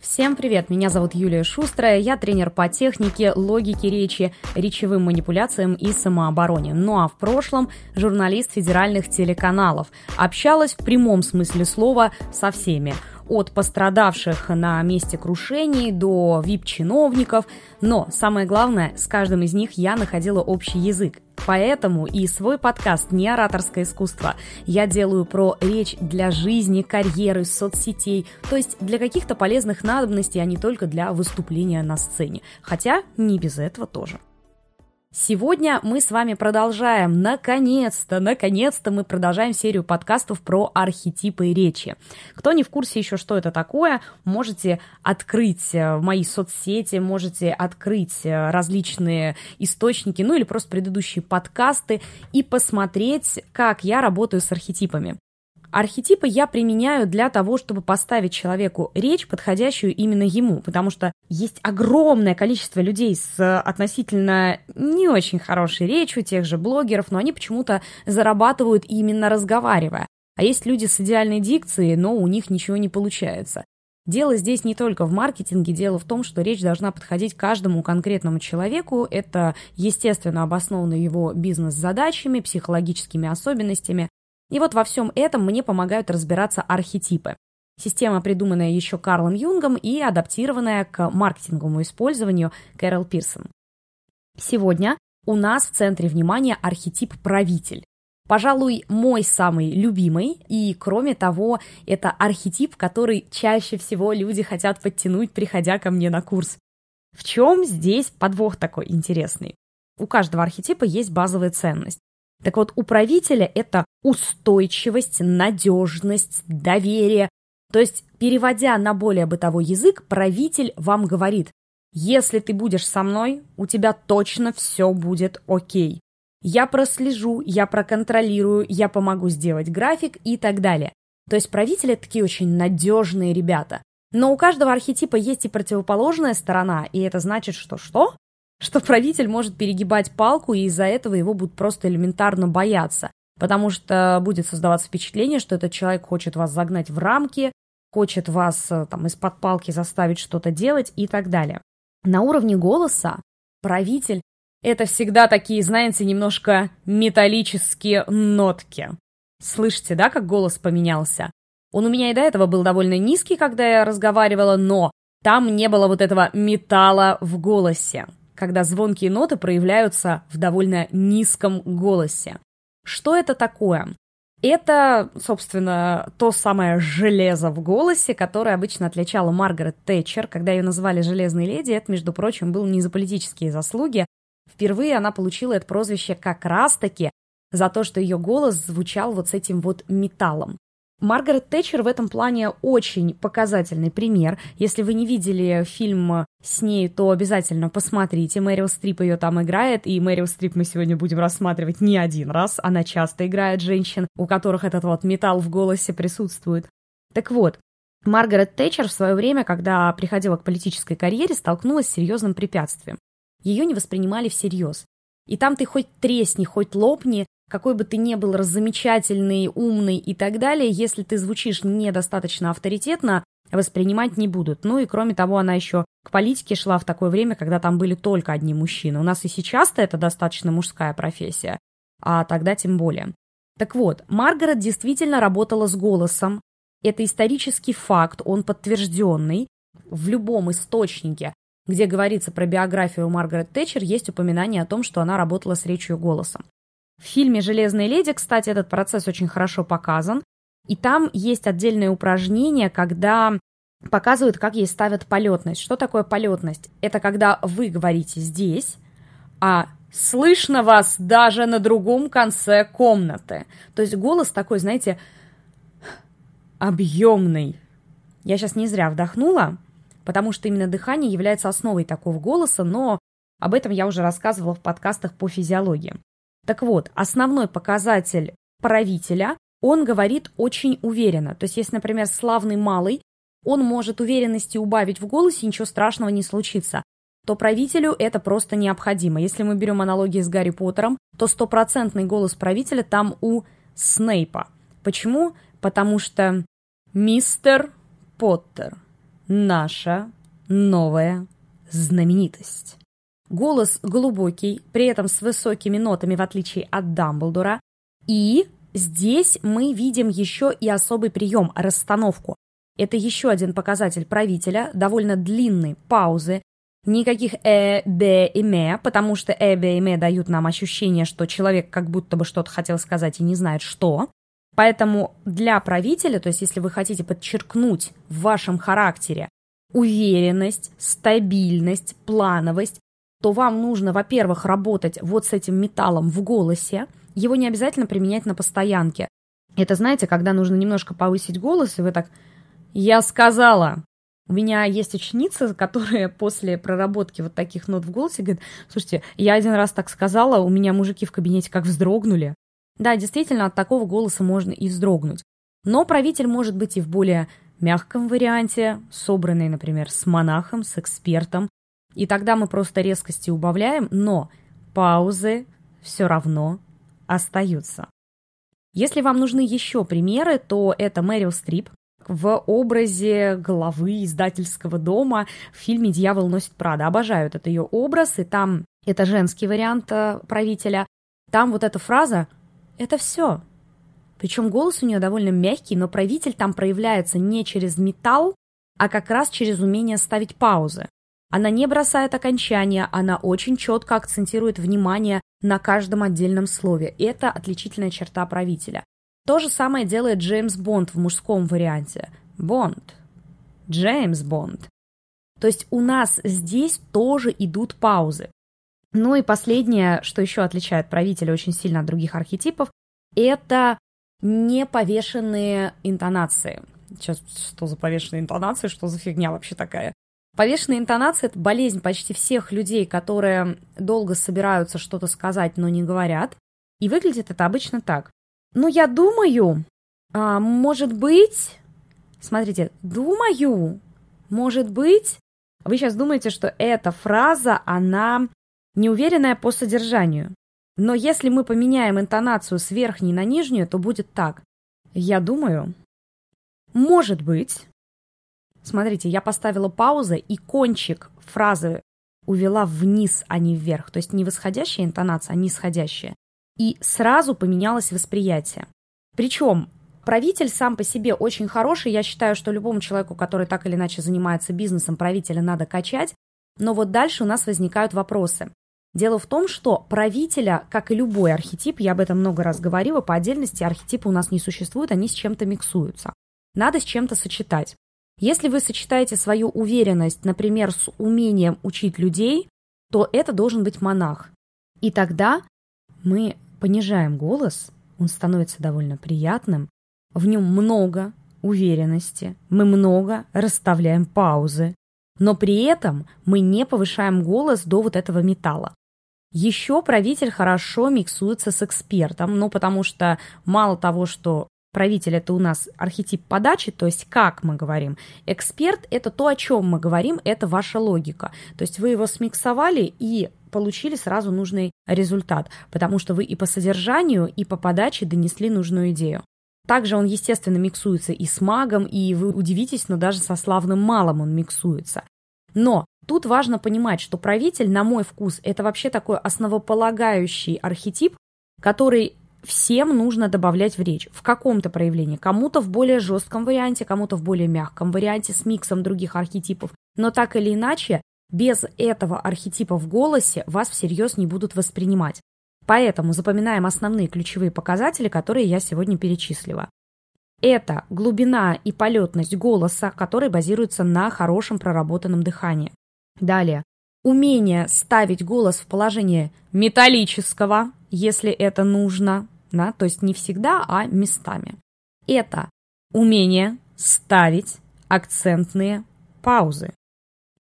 Всем привет, меня зовут Юлия Шустрая, я тренер по технике, логике речи, речевым манипуляциям и самообороне. Ну а в прошлом журналист федеральных телеканалов. Общалась в прямом смысле слова со всеми от пострадавших на месте крушений до вип-чиновников, но самое главное, с каждым из них я находила общий язык. Поэтому и свой подкаст «Не ораторское искусство» я делаю про речь для жизни, карьеры, соцсетей, то есть для каких-то полезных надобностей, а не только для выступления на сцене. Хотя не без этого тоже. Сегодня мы с вами продолжаем, наконец-то, наконец-то мы продолжаем серию подкастов про архетипы речи. Кто не в курсе еще, что это такое, можете открыть э, мои соцсети, можете открыть э, различные источники, ну или просто предыдущие подкасты и посмотреть, как я работаю с архетипами. Архетипы я применяю для того, чтобы поставить человеку речь, подходящую именно ему, потому что есть огромное количество людей с относительно не очень хорошей речью, тех же блогеров, но они почему-то зарабатывают именно разговаривая. А есть люди с идеальной дикцией, но у них ничего не получается. Дело здесь не только в маркетинге, дело в том, что речь должна подходить каждому конкретному человеку. Это, естественно, обосновано его бизнес-задачами, психологическими особенностями, и вот во всем этом мне помогают разбираться архетипы. Система, придуманная еще Карлом Юнгом и адаптированная к маркетинговому использованию Кэрол Пирсон. Сегодня у нас в центре внимания архетип правитель. Пожалуй, мой самый любимый, и кроме того, это архетип, который чаще всего люди хотят подтянуть, приходя ко мне на курс. В чем здесь подвох такой интересный? У каждого архетипа есть базовая ценность. Так вот, у правителя это устойчивость, надежность, доверие. То есть, переводя на более бытовой язык, правитель вам говорит, если ты будешь со мной, у тебя точно все будет окей. Я прослежу, я проконтролирую, я помогу сделать график и так далее. То есть правители такие очень надежные ребята. Но у каждого архетипа есть и противоположная сторона, и это значит, что что? Что правитель может перегибать палку, и из-за этого его будут просто элементарно бояться, потому что будет создаваться впечатление, что этот человек хочет вас загнать в рамки, хочет вас э, там из-под палки заставить что-то делать и так далее. На уровне голоса правитель – это всегда такие, знаете, немножко металлические нотки. Слышите, да, как голос поменялся? Он у меня и до этого был довольно низкий, когда я разговаривала, но там не было вот этого металла в голосе когда звонкие ноты проявляются в довольно низком голосе. Что это такое? Это, собственно, то самое железо в голосе, которое обычно отличало Маргарет Тэтчер. Когда ее называли «железной леди», это, между прочим, было не за политические заслуги. Впервые она получила это прозвище как раз-таки за то, что ее голос звучал вот с этим вот металлом. Маргарет Тэтчер в этом плане очень показательный пример. Если вы не видели фильм с ней, то обязательно посмотрите. Мэрил Стрип ее там играет, и Мэрил Стрип мы сегодня будем рассматривать не один раз. Она часто играет женщин, у которых этот вот металл в голосе присутствует. Так вот, Маргарет Тэтчер в свое время, когда приходила к политической карьере, столкнулась с серьезным препятствием. Ее не воспринимали всерьез. И там ты хоть тресни, хоть лопни, какой бы ты ни был раззамечательный, умный и так далее, если ты звучишь недостаточно авторитетно, воспринимать не будут. Ну и кроме того, она еще к политике шла в такое время, когда там были только одни мужчины. У нас и сейчас-то это достаточно мужская профессия, а тогда тем более. Так вот, Маргарет действительно работала с голосом. Это исторический факт, он подтвержденный. В любом источнике, где говорится про биографию Маргарет Тэтчер, есть упоминание о том, что она работала с речью голосом. В фильме «Железная леди», кстати, этот процесс очень хорошо показан. И там есть отдельное упражнение, когда показывают, как ей ставят полетность. Что такое полетность? Это когда вы говорите здесь, а слышно вас даже на другом конце комнаты. То есть голос такой, знаете, объемный. Я сейчас не зря вдохнула, потому что именно дыхание является основой такого голоса, но об этом я уже рассказывала в подкастах по физиологии. Так вот, основной показатель правителя, он говорит очень уверенно. То есть, если, например, славный малый, он может уверенности убавить в голосе, ничего страшного не случится, то правителю это просто необходимо. Если мы берем аналогии с Гарри Поттером, то стопроцентный голос правителя там у Снейпа. Почему? Потому что мистер Поттер, наша новая знаменитость. Голос глубокий, при этом с высокими нотами, в отличие от Дамблдора. И здесь мы видим еще и особый прием – расстановку. Это еще один показатель правителя, довольно длинные паузы, никаких «э», «б» и «ме», потому что «э», «б» и «ме» дают нам ощущение, что человек как будто бы что-то хотел сказать и не знает что. Поэтому для правителя, то есть если вы хотите подчеркнуть в вашем характере уверенность, стабильность, плановость, то вам нужно, во-первых, работать вот с этим металлом в голосе. Его не обязательно применять на постоянке. Это, знаете, когда нужно немножко повысить голос, и вы так «Я сказала!» У меня есть ученица, которая после проработки вот таких нот в голосе говорит, слушайте, я один раз так сказала, у меня мужики в кабинете как вздрогнули. Да, действительно, от такого голоса можно и вздрогнуть. Но правитель может быть и в более мягком варианте, собранный, например, с монахом, с экспертом, и тогда мы просто резкости убавляем, но паузы все равно остаются. Если вам нужны еще примеры, то это Мэрил Стрип в образе главы издательского дома в фильме «Дьявол носит Прада». Обожаю этот ее образ, и там это женский вариант э, правителя. Там вот эта фраза «это все». Причем голос у нее довольно мягкий, но правитель там проявляется не через металл, а как раз через умение ставить паузы. Она не бросает окончания, она очень четко акцентирует внимание на каждом отдельном слове. Это отличительная черта правителя. То же самое делает Джеймс Бонд в мужском варианте. Бонд. Джеймс Бонд. То есть у нас здесь тоже идут паузы. Ну и последнее, что еще отличает правителя очень сильно от других архетипов, это неповешенные интонации. Сейчас что за повешенные интонации, что за фигня вообще такая? Повешенная интонация – это болезнь почти всех людей, которые долго собираются что-то сказать, но не говорят. И выглядит это обычно так. Ну, я думаю, а, может быть... Смотрите, думаю, может быть... Вы сейчас думаете, что эта фраза, она неуверенная по содержанию. Но если мы поменяем интонацию с верхней на нижнюю, то будет так. Я думаю, может быть, Смотрите, я поставила паузу и кончик фразы увела вниз, а не вверх. То есть не восходящая интонация, а нисходящая. И сразу поменялось восприятие. Причем правитель сам по себе очень хороший. Я считаю, что любому человеку, который так или иначе занимается бизнесом, правителя надо качать. Но вот дальше у нас возникают вопросы. Дело в том, что правителя, как и любой архетип, я об этом много раз говорила, по отдельности архетипы у нас не существуют, они с чем-то миксуются. Надо с чем-то сочетать. Если вы сочетаете свою уверенность, например, с умением учить людей, то это должен быть монах. И тогда мы понижаем голос, он становится довольно приятным, в нем много уверенности, мы много расставляем паузы, но при этом мы не повышаем голос до вот этого металла. Еще правитель хорошо миксуется с экспертом, ну потому что мало того, что Правитель – это у нас архетип подачи, то есть как мы говорим. Эксперт – это то, о чем мы говорим, это ваша логика. То есть вы его смиксовали и получили сразу нужный результат, потому что вы и по содержанию, и по подаче донесли нужную идею. Также он, естественно, миксуется и с магом, и вы удивитесь, но даже со славным малым он миксуется. Но тут важно понимать, что правитель, на мой вкус, это вообще такой основополагающий архетип, который всем нужно добавлять в речь в каком-то проявлении. Кому-то в более жестком варианте, кому-то в более мягком варианте с миксом других архетипов. Но так или иначе, без этого архетипа в голосе вас всерьез не будут воспринимать. Поэтому запоминаем основные ключевые показатели, которые я сегодня перечислила. Это глубина и полетность голоса, который базируется на хорошем проработанном дыхании. Далее. Умение ставить голос в положение металлического, если это нужно, да, то есть не всегда, а местами. Это умение ставить акцентные паузы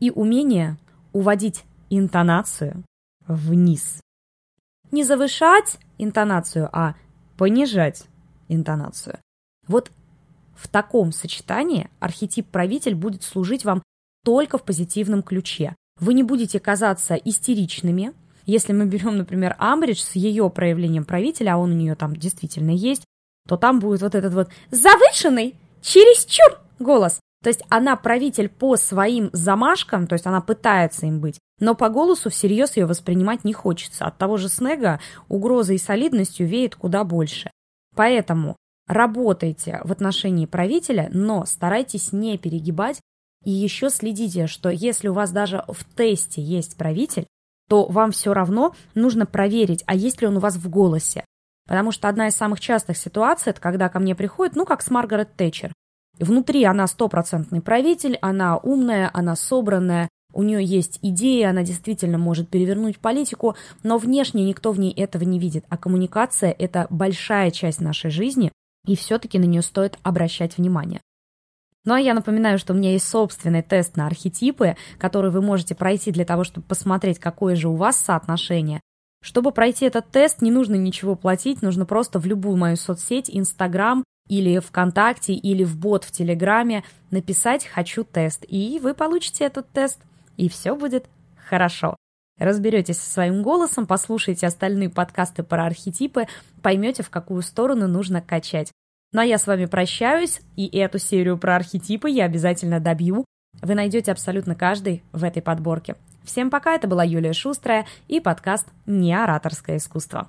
и умение уводить интонацию вниз. Не завышать интонацию, а понижать интонацию. Вот в таком сочетании архетип правитель будет служить вам только в позитивном ключе. Вы не будете казаться истеричными, если мы берем, например, Амбридж с ее проявлением правителя, а он у нее там действительно есть, то там будет вот этот вот завышенный, чересчур голос. То есть она правитель по своим замашкам, то есть она пытается им быть, но по голосу всерьез ее воспринимать не хочется. От того же Снега угрозой и солидностью веет куда больше. Поэтому работайте в отношении правителя, но старайтесь не перегибать и еще следите, что если у вас даже в тесте есть правитель, то вам все равно нужно проверить, а есть ли он у вас в голосе. Потому что одна из самых частых ситуаций, это когда ко мне приходит, ну, как с Маргарет Тэтчер. Внутри она стопроцентный правитель, она умная, она собранная, у нее есть идеи, она действительно может перевернуть политику, но внешне никто в ней этого не видит. А коммуникация – это большая часть нашей жизни, и все-таки на нее стоит обращать внимание. Ну а я напоминаю, что у меня есть собственный тест на архетипы, который вы можете пройти для того, чтобы посмотреть, какое же у вас соотношение. Чтобы пройти этот тест, не нужно ничего платить, нужно просто в любую мою соцсеть, Инстаграм или ВКонтакте, или в бот в Телеграме написать «хочу тест», и вы получите этот тест, и все будет хорошо. Разберетесь со своим голосом, послушайте остальные подкасты про архетипы, поймете, в какую сторону нужно качать. Ну а я с вами прощаюсь, и эту серию про архетипы я обязательно добью. Вы найдете абсолютно каждый в этой подборке. Всем пока, это была Юлия Шустрая и подкаст «Неораторское искусство».